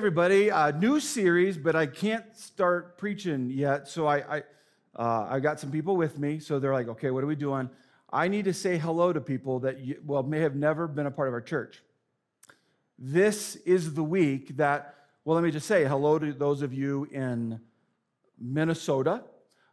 everybody. Uh, new series, but I can't start preaching yet. So I, I, uh, I got some people with me. So they're like, okay, what are we doing? I need to say hello to people that, you, well, may have never been a part of our church. This is the week that, well, let me just say hello to those of you in Minnesota,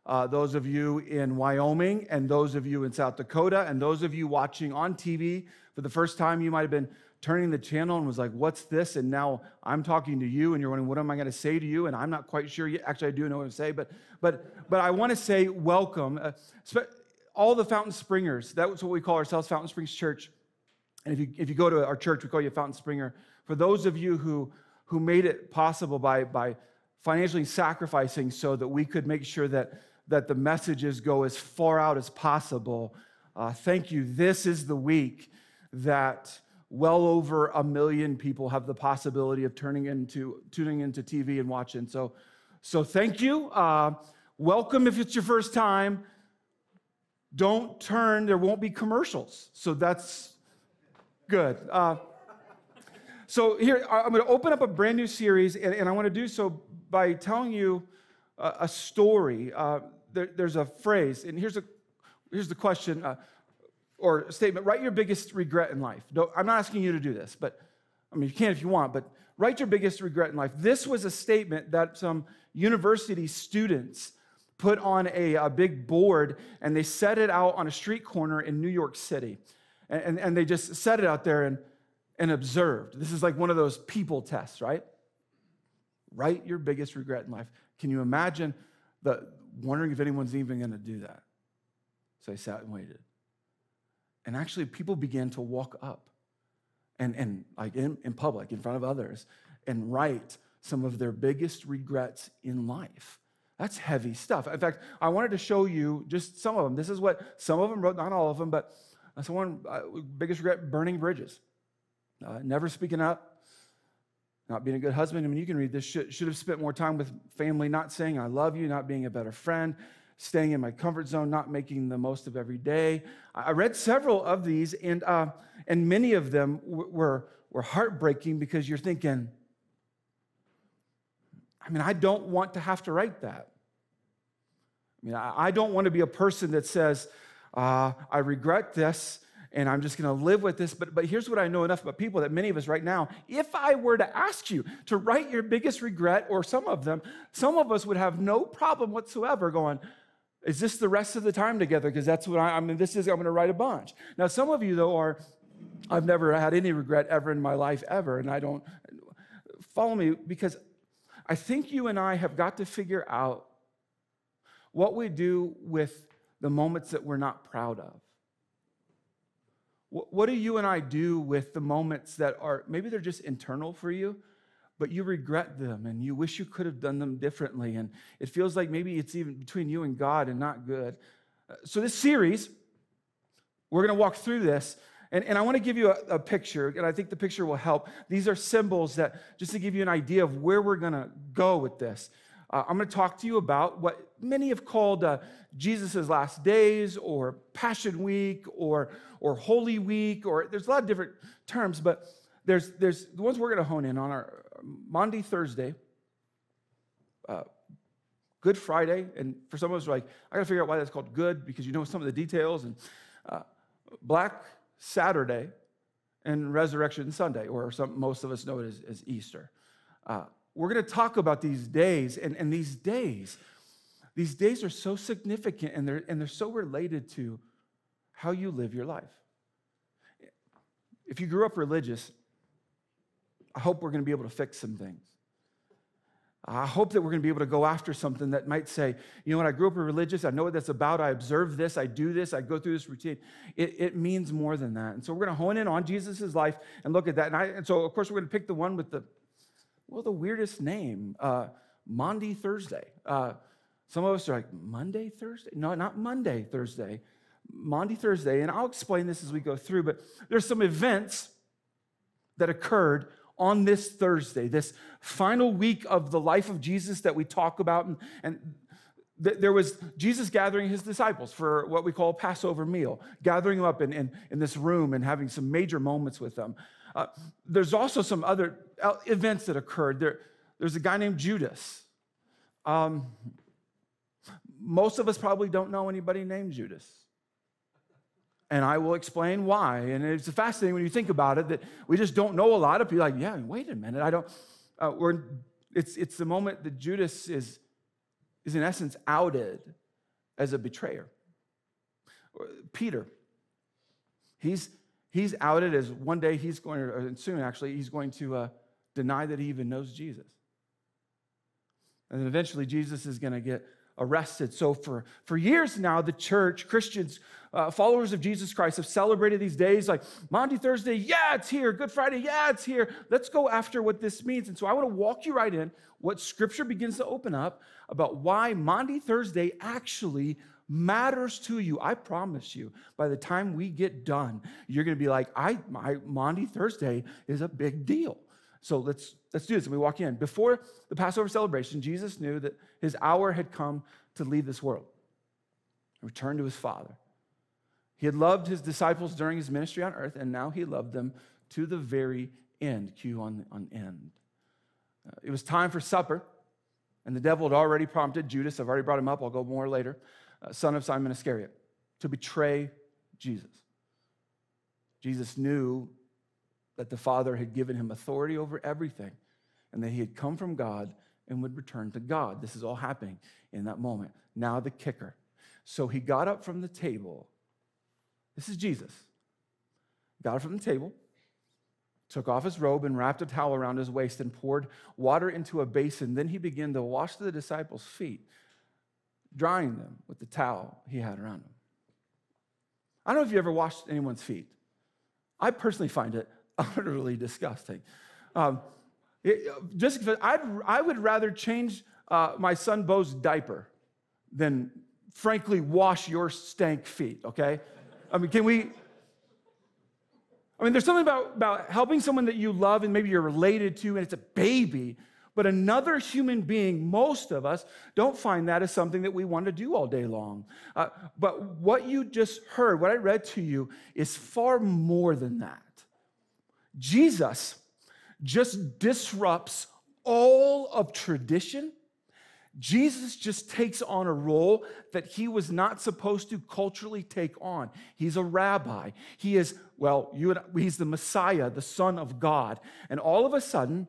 uh, those of you in Wyoming, and those of you in South Dakota, and those of you watching on TV for the first time. You might have been turning the channel and was like, What's this? And now I'm talking to you, and you're wondering, What am I going to say to you? And I'm not quite sure yet. Actually, I do know what to say, but, but, but I want to say welcome. Uh, all the Fountain Springers, that's what we call ourselves, Fountain Springs Church. And if you, if you go to our church, we call you Fountain Springer. For those of you who, who made it possible by, by financially sacrificing so that we could make sure that, that the messages go as far out as possible, uh, thank you. This is the week that well over a million people have the possibility of turning into tuning into TV and watching. So, so thank you. Uh, welcome if it's your first time. Don't turn. There won't be commercials. So that's good. Uh, so here I'm going to open up a brand new series, and, and I want to do so by telling you a, a story. Uh, there, there's a phrase, and here's a here's the question. Or statement write your biggest regret in life. No, I'm not asking you to do this, but I mean, you can if you want, but write your biggest regret in life. This was a statement that some university students put on a, a big board and they set it out on a street corner in New York City. And, and, and they just set it out there and, and observed. This is like one of those people tests, right? Write your biggest regret in life. Can you imagine the wondering if anyone's even going to do that? So I sat and waited. And actually, people began to walk up and, and like in, in public, in front of others, and write some of their biggest regrets in life. That's heavy stuff. In fact, I wanted to show you just some of them. This is what some of them wrote, not all of them, but someone, uh, biggest regret, burning bridges, uh, never speaking up, not being a good husband. I mean, you can read this. Should, should have spent more time with family, not saying I love you, not being a better friend, staying in my comfort zone, not making the most of every day. I read several of these, and, uh, and many of them were, were heartbreaking because you're thinking, I mean, I don't want to have to write that. I mean, I don't want to be a person that says, uh, I regret this and I'm just going to live with this. But, but here's what I know enough about people that many of us right now, if I were to ask you to write your biggest regret, or some of them, some of us would have no problem whatsoever going, is this the rest of the time together? Because that's what I, I mean, this is, I'm going to write a bunch. Now, some of you, though, are, I've never had any regret ever in my life, ever. And I don't, follow me, because I think you and I have got to figure out what we do with the moments that we're not proud of. What do you and I do with the moments that are maybe they're just internal for you, but you regret them and you wish you could have done them differently. And it feels like maybe it's even between you and God and not good. Uh, so, this series, we're going to walk through this. And, and I want to give you a, a, picture, and I think the picture will help. These are symbols that, just to give you an idea of where we're going to go with this. Uh, I'm going to talk to you about what many have called uh, Jesus' last days, or Passion Week, or, or Holy Week, or there's a lot of different terms, but there's, there's the ones we're going to hone in on are Maundy Thursday, uh, Good Friday, and for some of us, like, I got to figure out why that's called good because you know some of the details, and uh, Black Saturday, and Resurrection Sunday, or some, most of us know it as, as Easter. Uh, we're to talk about these days, and, and these days, these days are so significant and they're, and they're so related to how you live your life. If you grew up religious, I hope we're going to be able to fix some things. I hope that we're going to be able to go after something that might say, you know, when I grew up religious, I know what that's about. I observe this, I do this, I go through this routine. It, it means more than that. And so we're going to hone in on Jesus' life and look at that. And, I, and so, of course, we're going to pick the one with the, well, the weirdest name, uh, Maundy Thursday. Uh, some of us are like, Monday, Thursday? No, not Monday, Thursday. Maundy Thursday. And I'll explain this as we go through, but there's some events that occurred on this Thursday, this final week of the life of Jesus that we talk about. And, and th- there was Jesus gathering his disciples for what we call Passover meal, gathering them up in, in, in this room and having some major moments with them. Uh, there's also some other events that occurred. There, there's a guy named Judas. Um, most of us probably don't know anybody named Judas. And I will explain why. And it's fascinating when you think about it that we just don't know a lot of people. Like, yeah, wait a minute. I don't. Uh, we're, it's, it's the moment that Judas is, is, in essence, outed as a betrayer. Peter, he's, he's outed as one day he's going to, or soon actually, he's going to uh, deny that he even knows Jesus. And then eventually, Jesus is going to get arrested. So, for, for years now, the church, Christians, uh, followers of Jesus Christ, have celebrated these days like Maundy Thursday, yeah, it's here. Good Friday, yeah, it's here. Let's go after what this means. And so, I want to walk you right in what scripture begins to open up about why Maundy Thursday actually matters to you. I promise you, by the time we get done, you're going to be like, I, my Maundy Thursday is a big deal. So let's, let's do this. And we walk in. Before the Passover celebration, Jesus knew that his hour had come to leave this world, return to his Father. He had loved his disciples during his ministry on earth, and now he loved them to the very end. Cue on, on end. Uh, it was time for supper, and the devil had already prompted Judas, I've already brought him up, I'll go more later, uh, son of Simon Iscariot, to betray Jesus. Jesus knew that the Father had given him authority over everything and that he had come from God and would return to God. This is all happening in that moment. Now, the kicker. So he got up from the table. This is Jesus. Got up from the table, took off his robe and wrapped a towel around his waist and poured water into a basin. Then he began to wash the disciples' feet, drying them with the towel he had around him. I don't know if you ever washed anyone's feet. I personally find it utterly disgusting. Um, it, just I'd, I would rather change uh, my son Bo's diaper than, frankly, wash your stank feet, okay? I mean, can we? I mean, there's something about, about helping someone that you love and maybe you're related to, and it's a baby, but another human being, most of us don't find that as something that we want to do all day long. Uh, but what you just heard, what I read to you, is far more than that. Jesus just disrupts all of tradition. Jesus just takes on a role that he was not supposed to culturally take on. He's a rabbi. He is, well, and, he's the Messiah, the Son of God. And all of a sudden,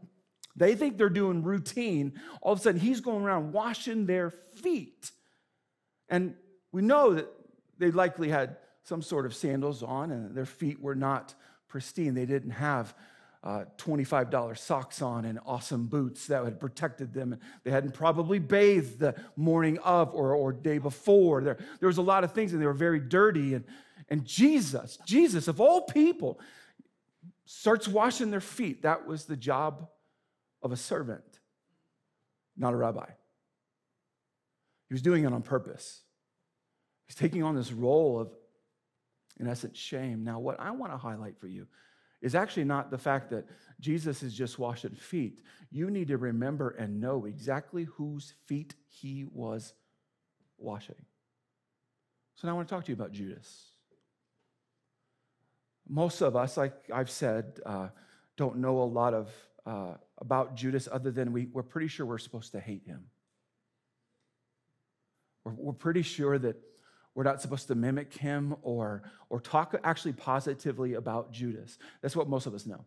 they think they're doing routine. All of a sudden, he's going around washing their feet. And we know that they likely had some sort of sandals on, and their feet were not pristine. They didn't have uh, $25 socks on and awesome boots that had protected them. They hadn't probably bathed the morning of or, or day before. There, there was a lot of things, and they were very dirty. And, and Jesus, Jesus of all people, starts washing their feet. That was the job of a servant, not a rabbi. He was doing it on purpose. He's taking on this role of, in essence, shame. Now, what I want to highlight for you is actually not the fact that Jesus is just washing feet. You need to remember and know exactly whose feet he was washing. So now I want to talk to you about Judas. Most of us, like I've said, uh, don't know a lot of uh, about Judas other than we, we're pretty sure we're supposed to hate him. We're, we're pretty sure that we're not supposed to mimic him or, or talk actually positively about Judas. That's what most of us know.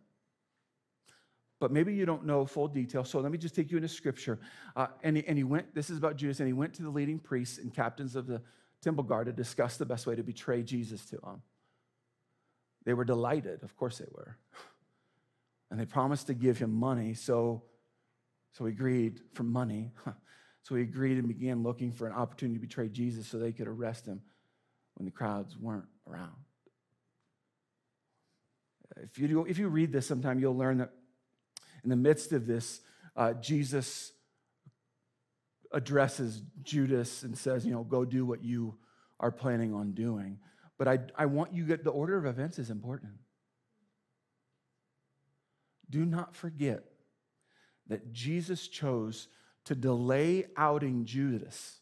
But maybe you don't know full detail. So let me just take you into scripture. Uh, and, he, and he went, this is about Judas, and he went to the leading priests and captains of the temple guard to discuss the best way to betray Jesus to them. They were delighted. Of course they were. And they promised to give him money. So, so he agreed for money. So he agreed and began looking for an opportunity to betray Jesus so they could arrest him when the crowds weren't around. If you, do, if you read this sometime, you'll learn that in the midst of this, uh, Jesus addresses Judas and says, you know, go do what you are planning on doing. But I, I want you get the order of events is important. Do not forget that Jesus chose to delay outing Judas.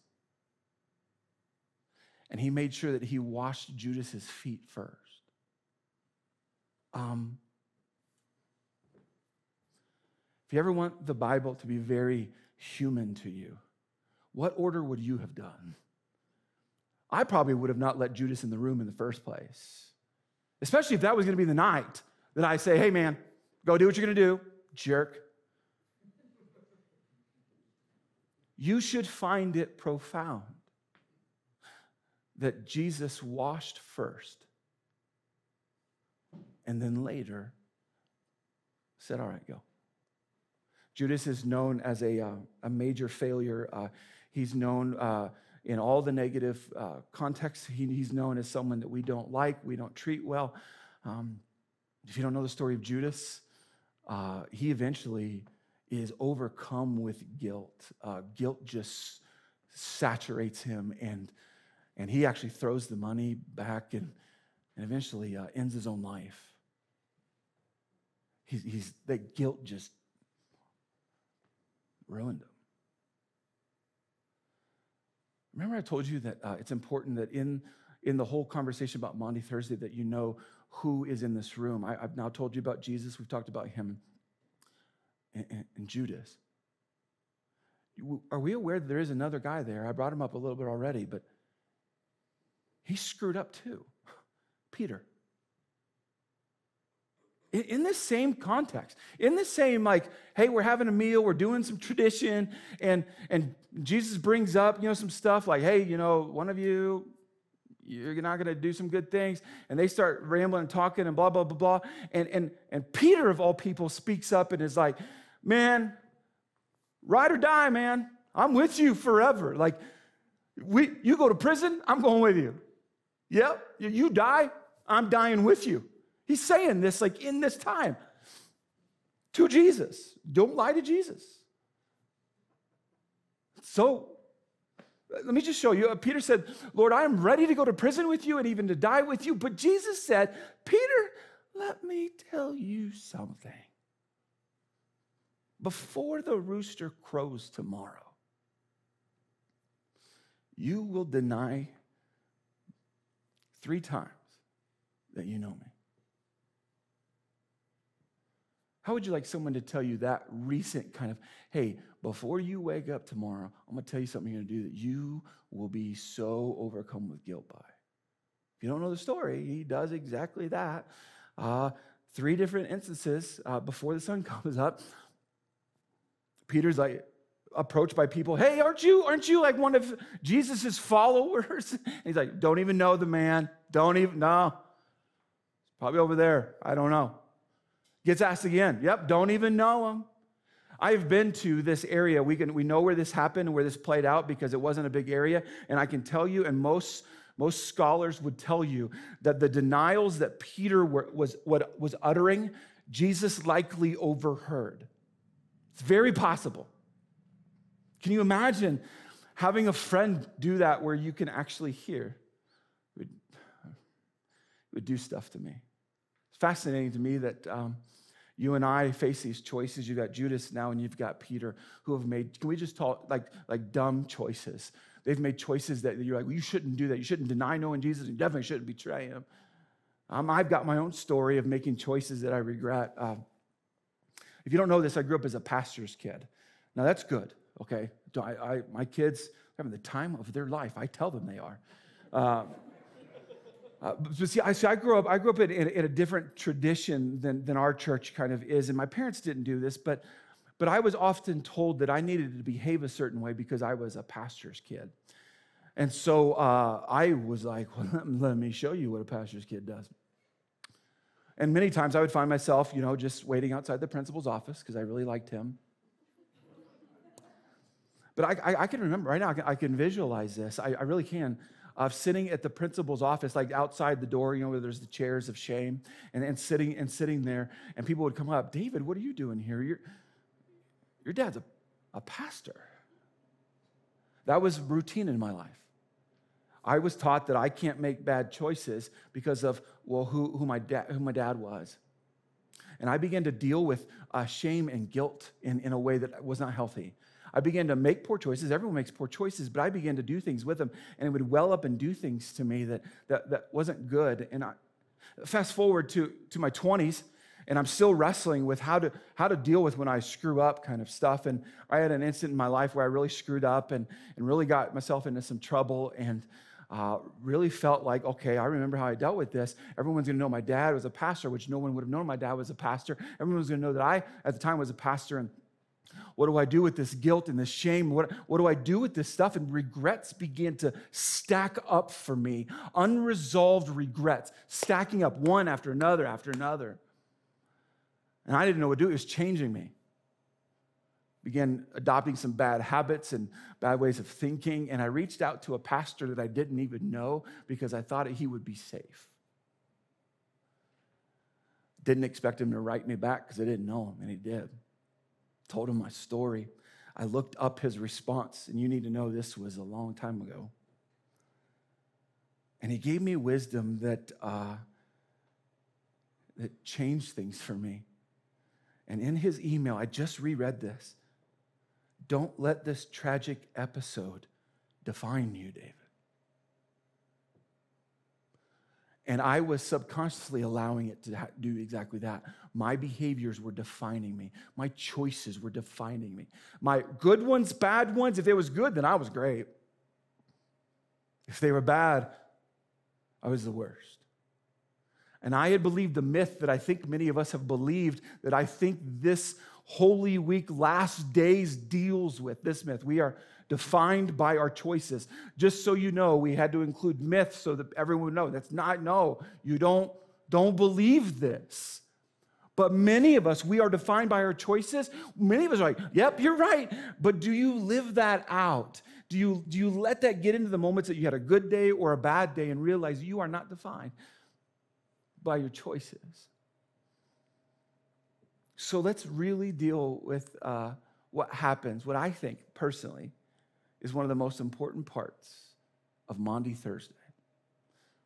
And he made sure that he washed Judas's feet first. Um, if you ever want the Bible to be very human to you, what order would you have done? I probably would have not let Judas in the room in the first place, especially if that was going to be the night that I say, hey, man, go do what you're going to do, jerk. You should find it profound that Jesus washed first and then later said, All right, go. Judas is known as a, uh, a major failure. Uh, he's known uh, in all the negative uh, contexts. He, he's known as someone that we don't like, we don't treat well. Um, if you don't know the story of Judas, uh, he eventually is overcome with guilt. Uh, guilt just saturates him, and, and he actually throws the money back and, and eventually ends his own life. He's, he's, that guilt just ruined him. Remember, I told you that uh, it's important that in, in the whole conversation about Maundy Thursday that you know who is in this room. I, have now told you about Jesus. We've talked about him and, and, Judas. Are we aware that there is another guy there? I brought him up a little bit already, but he screwed up too. Peter in this same context, in the same, like, hey, we're having a meal, we're doing some tradition, and, and Jesus brings up, you know, some stuff like, hey, you know, one of you, you're not going to do some good things. And they start rambling and talking and blah, blah, blah, blah. And, and, and Peter, of all people, speaks up and is like, man, ride or die, man. I'm with you forever. Like, we, you go to prison, I'm going with you. Yep, you die, I'm dying with you. He's saying this like in this time to Jesus. Don't lie to Jesus. So let me just show you. Uh, Peter said, Lord, I am ready to go to prison with you and even to die with you. But Jesus said, Peter, let me tell you something. Before the rooster crows tomorrow, you will deny three times that you know me. How would you like someone to tell you that recent kind of, hey, before you wake up tomorrow, I'm going to tell you something you're going to do that you will be so overcome with guilt by? If you don't know the story, he does exactly that. Uh, three different instances uh, before the sun comes up. Peter's like approached by people, hey, aren't you, aren't you like one of Jesus's followers? And he's like, don't even know the man. Don't even, no. Probably over there. I don't know. Gets asked again. Yep, don't even know him. I've been to this area. We, can, we know where this happened and where this played out because it wasn't a big area. And I can tell you, and most, most scholars would tell you, that the denials that Peter were, was, what, was uttering, Jesus likely overheard. It's very possible. Can you imagine having a friend do that where you can actually hear? It would, it would do stuff to me. It's fascinating to me that. Um, you and I face these choices. You've got Judas now, and you've got Peter, who have made, can we just talk like, like dumb choices? They've made choices that you're like, well, you shouldn't do that. You shouldn't deny knowing Jesus, you definitely shouldn't betray him. Um, I've got my own story of making choices that I regret. Uh, if you don't know this, I grew up as a pastor's kid. Now, that's good, okay? I, I, my kids are having the time of their life. I tell them they are. Uh, uh, but see, I, see, I grew up, I grew up in, in, in, a different tradition than, than our church kind of is. And my parents didn't do this, but, but I was often told that I needed to behave a certain way because I was a pastor's kid. And so uh, I was like, well, let me show you what a pastor's kid does. And many times I would find myself, you know, just waiting outside the principal's office because I really liked him. But I, I, I, can remember right now, I can, I can visualize this. I, I really can of sitting at the principal's office, like outside the door, you know, where there's the chairs of shame, and, and sitting and sitting there, and people would come up, David, what are you doing here? Your, your dad's a, a pastor. That was routine in my life. I was taught that I can't make bad choices because of, well, who, who, my, da- who my dad was. And I began to deal with uh, shame and guilt in, in a way that was not healthy. I began to make poor choices. Everyone makes poor choices, but I began to do things with them, and it would well up and do things to me that, that, that wasn't good. And I, fast forward to, to my 20s, and I'm still wrestling with how to how to deal with when I screw up kind of stuff. And I had an instant in my life where I really screwed up and, and really got myself into some trouble and uh, really felt like, okay, I remember how I dealt with this. Everyone's gonna know my dad was a pastor, which no one would have known my dad was a pastor. Everyone's gonna know that I, at the time, was a pastor. And what do I do with this guilt and this shame? What, what do I do with this stuff? And regrets began to stack up for me. Unresolved regrets, stacking up one after another after another. And I didn't know what to do. It was changing me. Began adopting some bad habits and bad ways of thinking. And I reached out to a pastor that I didn't even know because I thought he would be safe. Didn't expect him to write me back because I didn't know him, and he did. Told him my story. I looked up his response, and you need to know this was a long time ago. And he gave me wisdom that, uh, that changed things for me. And in his email, I just reread this. Don't let this tragic episode define you, David. And I was subconsciously allowing it to do exactly that. My behaviors were defining me. My choices were defining me. My good ones, bad ones, if it was good, then I was great. If they were bad, I was the worst. And I had believed the myth that I think many of us have believed that I think this Holy Week last days deals with this myth. We are defined by our choices. Just so you know, we had to include myths so that everyone would know. That's not, no, you don't, don't believe this. But many of us, we are defined by our choices. Many of us are like, yep, you're right. But do you live that out? Do you, do you let that get into the moments that you had a good day or a bad day and realize you are not defined? by your choices. So let's really deal with uh, what happens, what I think personally is one of the most important parts of Maundy Thursday.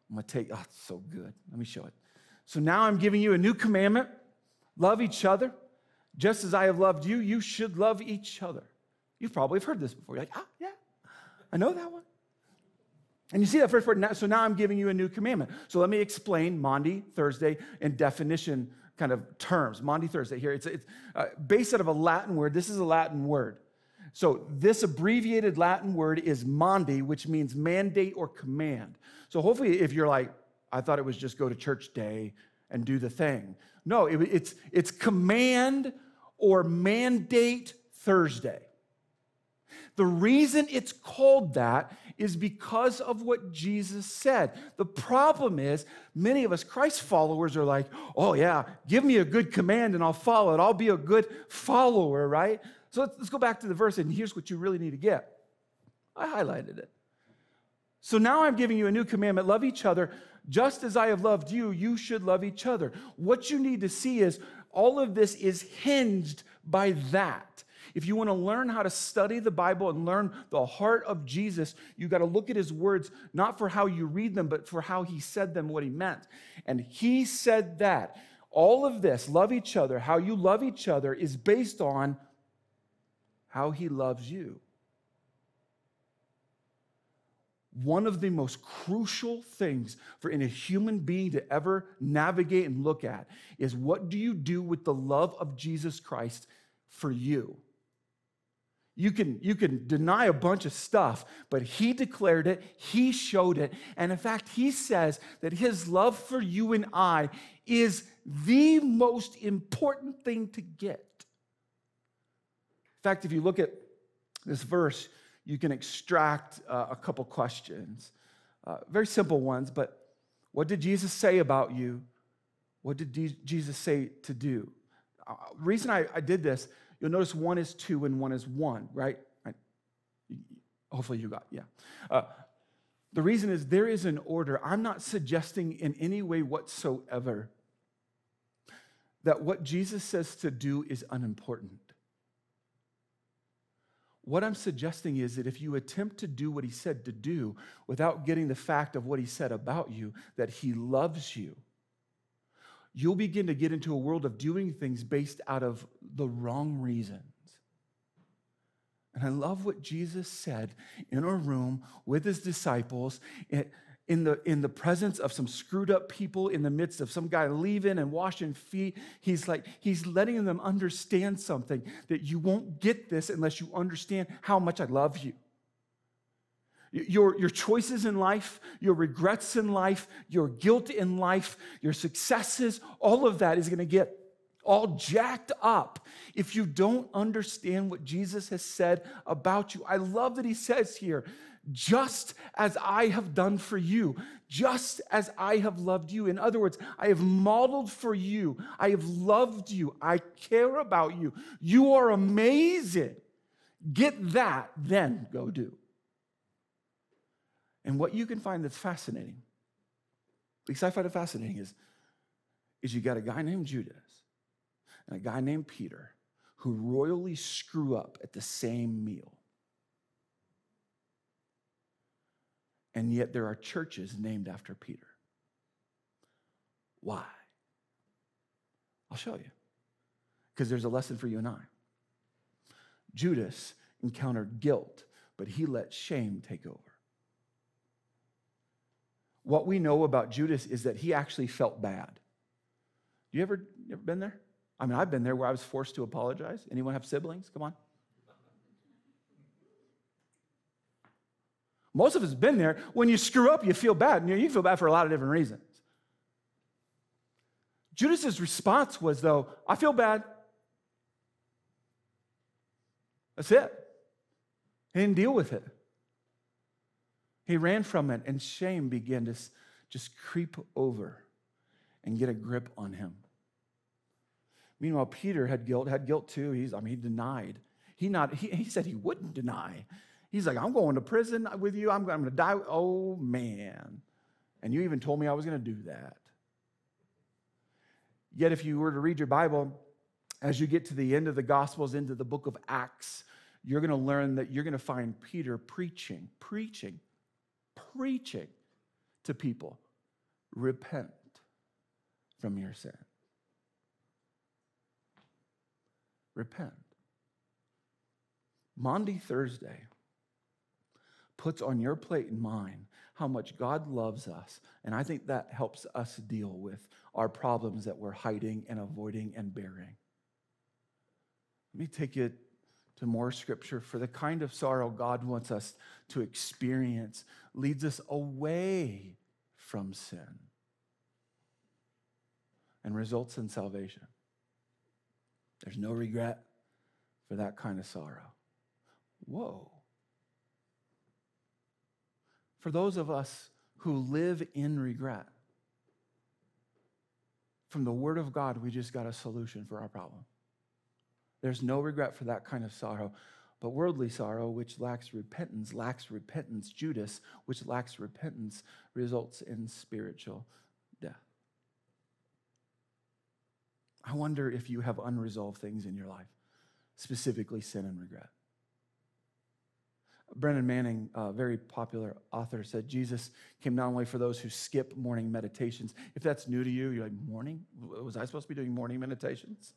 I'm gonna take, oh, it's so good. Let me show it. So now I'm giving you a new commandment love each other. Just as I have loved you, you should love each other. You probably heard this before. You're like, ah, yeah, I know that one. And you see that first word. So now I'm giving you a new commandment. So let me explain Maundy Thursday in definition kind of terms. Maundy Thursday here. It's, it's uh, based out of a Latin word. This is a Latin word. So this abbreviated Latin word is Maundy, which means mandate or command. So hopefully, if you're like, I thought it was just go to church day and do the thing. No, it, it's, it's command or mandate Thursday. The reason it's called that is because of what Jesus said. The problem is, many of us Christ followers are like, oh, yeah, give me a good command and I'll follow it. I'll be a good follower, right? So let's, let's go back to the verse, and here's what you really need to get. I highlighted it. So now I'm giving you a new commandment love each other. Just as I have loved you, you should love each other. What you need to see is all of this is hinged by that. If you want to learn how to study the Bible and learn the heart of Jesus, you got to look at his words not for how you read them, but for how he said them, what he meant. And he said that all of this, love each other, how you love each other, is based on how he loves you. One of the most crucial things for any human being to ever navigate and look at is what do you do with the love of Jesus Christ for you? You can, you can deny a bunch of stuff, but he declared it, he showed it. And in fact, he says that his love for you and I is the most important thing to get. In fact, if you look at this verse, you can extract uh, a couple questions. Uh, very simple ones, but what did Jesus say about you? What did Jesus say to do? Uh, reason I, I did this You'll notice one is two and one is one, right? Hopefully you got, yeah. Uh, the reason is there is an order. I'm not suggesting in any way whatsoever that what Jesus says to do is unimportant. What I'm suggesting is that if you attempt to do what he said to do without getting the fact of what he said about you, that he loves you, you'll begin to get into a world of doing things based out of the wrong reasons. And I love what Jesus said in a room with his disciples. It, in the, in the presence of some screwed up people, in the midst of some guy leaving and washing feet, he's like, he's letting them understand something that you won't get this unless you understand how much I love you. Your, your choices in life, your regrets in life, your guilt in life, your successes, all of that is going to get all jacked up if you don't understand what Jesus has said about you. I love that he says here, just as I have done for you, just as I have loved you. In other words, I have modeled for you, I have loved you, I care about you. You are amazing. Get that, then go do. And what you can find that's fascinating, at least I find it fascinating, is, is you got a guy named Judas and a guy named Peter who royally screw up at the same meal. And yet there are churches named after Peter. Why? I'll show you. Because there's a lesson for you and I. Judas encountered guilt, but he let shame take over. What we know about Judas is that he actually felt bad. You ever, you ever been there? I mean, I've been there where I was forced to apologize. Anyone have siblings? Come on. Most of us been there. When you screw up, you feel bad. You feel bad for a lot of different reasons. Judas's response was, though, I feel bad. That's it. He didn't deal with it. He ran from it, and shame began to just creep over and get a grip on him. Meanwhile, Peter had guilt, had guilt too. He's, I mean, he denied. He, not, he, he said he wouldn't deny. He's like, I'm going to prison with you. I'm, I'm going to die. Oh, man. And you even told me I was going to do that. Yet, if you were to read your Bible, as you get to the end of the Gospels, into the book of Acts, you're going to learn that you're going to find Peter preaching, preaching, preaching to people repent from your sin. Repent. Maundy Thursday puts on your plate and mine how much God loves us. And I think that helps us deal with our problems that we're hiding and avoiding and bearing. Let me take you to more scripture for the kind of sorrow God wants us to experience leads us away from sin and results in salvation. There's no regret for that kind of sorrow. Whoa. For those of us who live in regret, from the Word of God, we just got a solution for our problem. There's no regret for that kind of sorrow. But worldly sorrow, which lacks repentance, lacks repentance. Judas, which lacks repentance, results in spiritual death. I wonder if you have unresolved things in your life, specifically sin and regret. Brennan Manning, a very popular author, said Jesus came not only for those who skip morning meditations. If that's new to you, you're like, morning? Was I supposed to be doing morning meditations?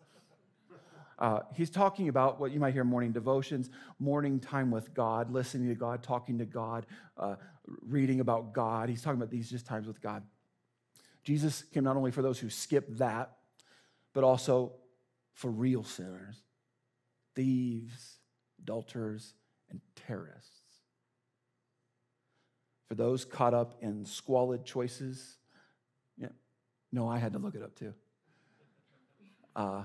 Uh, he's talking about what you might hear morning devotions, morning time with God, listening to God, talking to God, uh, reading about God. He's talking about these just times with God. Jesus came not only for those who skip that, but also for real sinners, thieves, adulterers, and terrorists. For those caught up in squalid choices, yeah, no, I had to look it up too. Uh,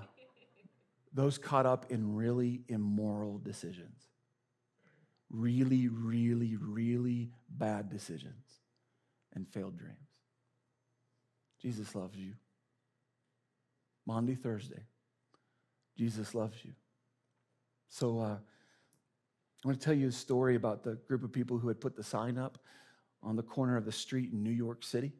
those caught up in really immoral decisions, really, really, really bad decisions, and failed dreams. Jesus loves you. Maundy Thursday, Jesus loves you. So, uh, I want to tell you a story about the group of people who had put the sign up on the corner of the street in New York City.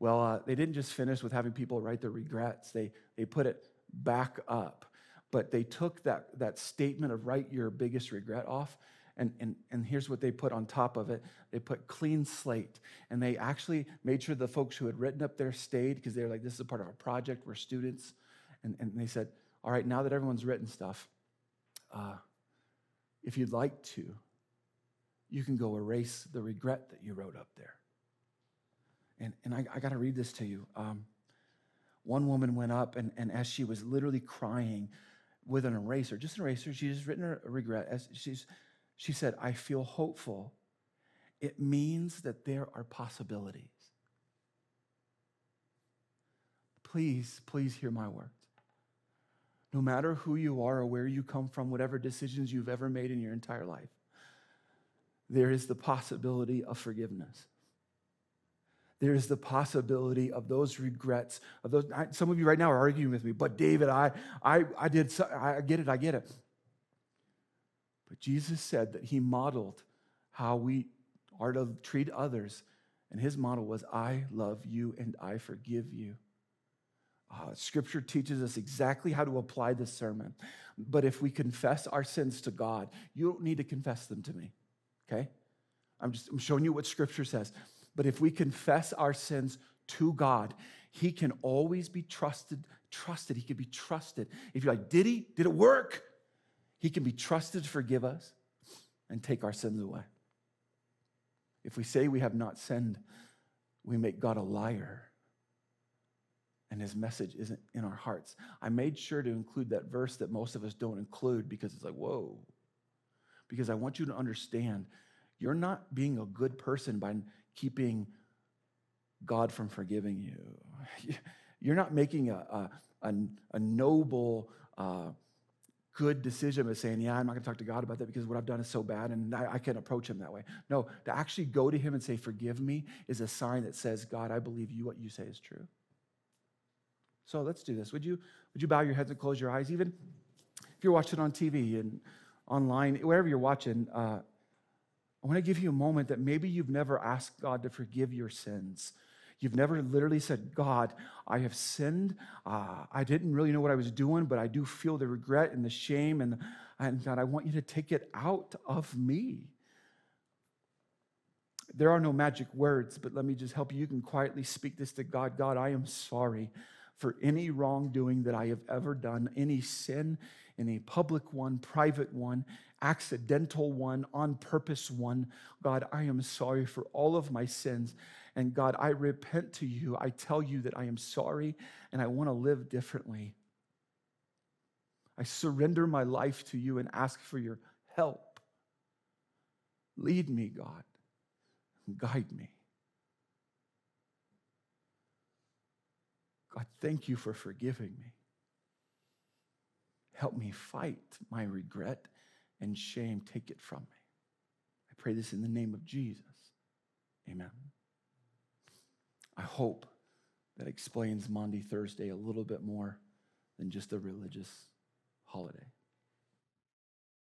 Well, uh, they didn't just finish with having people write their regrets, they, they put it back up. But they took that, that statement of write your biggest regret off, and, and, and here's what they put on top of it they put clean slate. And they actually made sure the folks who had written up there stayed because they were like, this is a part of a project, we're students. And, and they said, all right, now that everyone's written stuff, uh, if you'd like to, you can go erase the regret that you wrote up there. And, and I, I got to read this to you. Um, one woman went up, and, and as she was literally crying with an eraser, just an eraser, she just written a regret. As she's, she said, I feel hopeful. It means that there are possibilities. Please, please hear my words. No matter who you are or where you come from, whatever decisions you've ever made in your entire life, there is the possibility of forgiveness. There is the possibility of those regrets, of those. Some of you right now are arguing with me, but David, I, I, I did, I get it, I get it. But Jesus said that he modeled how we are to treat others. And his model was, I love you and I forgive you. Uh, scripture teaches us exactly how to apply this sermon. But if we confess our sins to God, you don't need to confess them to me, okay? I'm just I'm showing you what scripture says. But if we confess our sins to God, he can always be trusted, trusted. He can be trusted. If you're like, did he? Did it work? He can be trusted to forgive us and take our sins away. If we say we have not sinned, we make God a liar and his message isn't in our hearts. I made sure to include that verse that most of us don't include because it's like, whoa. Because I want you to understand you're not being a good person by keeping God from forgiving you. You're not making a, a, a, a noble, uh, good decision by saying, Yeah, I'm not going to talk to God about that because what I've done is so bad and I, I can't approach Him that way. No, to actually go to Him and say, Forgive me is a sign that says, God, I believe you, what you say is true. So let's do this. Would you, would you bow your heads and close your eyes? Even if you're watching on TV and online, wherever you're watching, uh, I want to give you a moment that maybe you've never asked God to forgive your sins. You've never literally said, God, I have sinned. Uh, I didn't really know what I was doing, but I do feel the regret and the shame. And, and God, I want you to take it out of me. There are no magic words, but let me just help you. You can quietly speak this to God God, I am sorry for any wrongdoing that I have ever done, any sin, any public one, private one, accidental one, on purpose one. God, I am sorry for all of my sins. And God, I repent to you. I tell you that I am sorry and I want to live differently. I surrender my life to you and ask for your help. Lead me, God. Guide me. God, thank you for forgiving me. Help me fight my regret and shame. Take it from me. I pray this in the name of Jesus. Amen. I hope that explains Maundy Thursday a little bit more than just a religious holiday.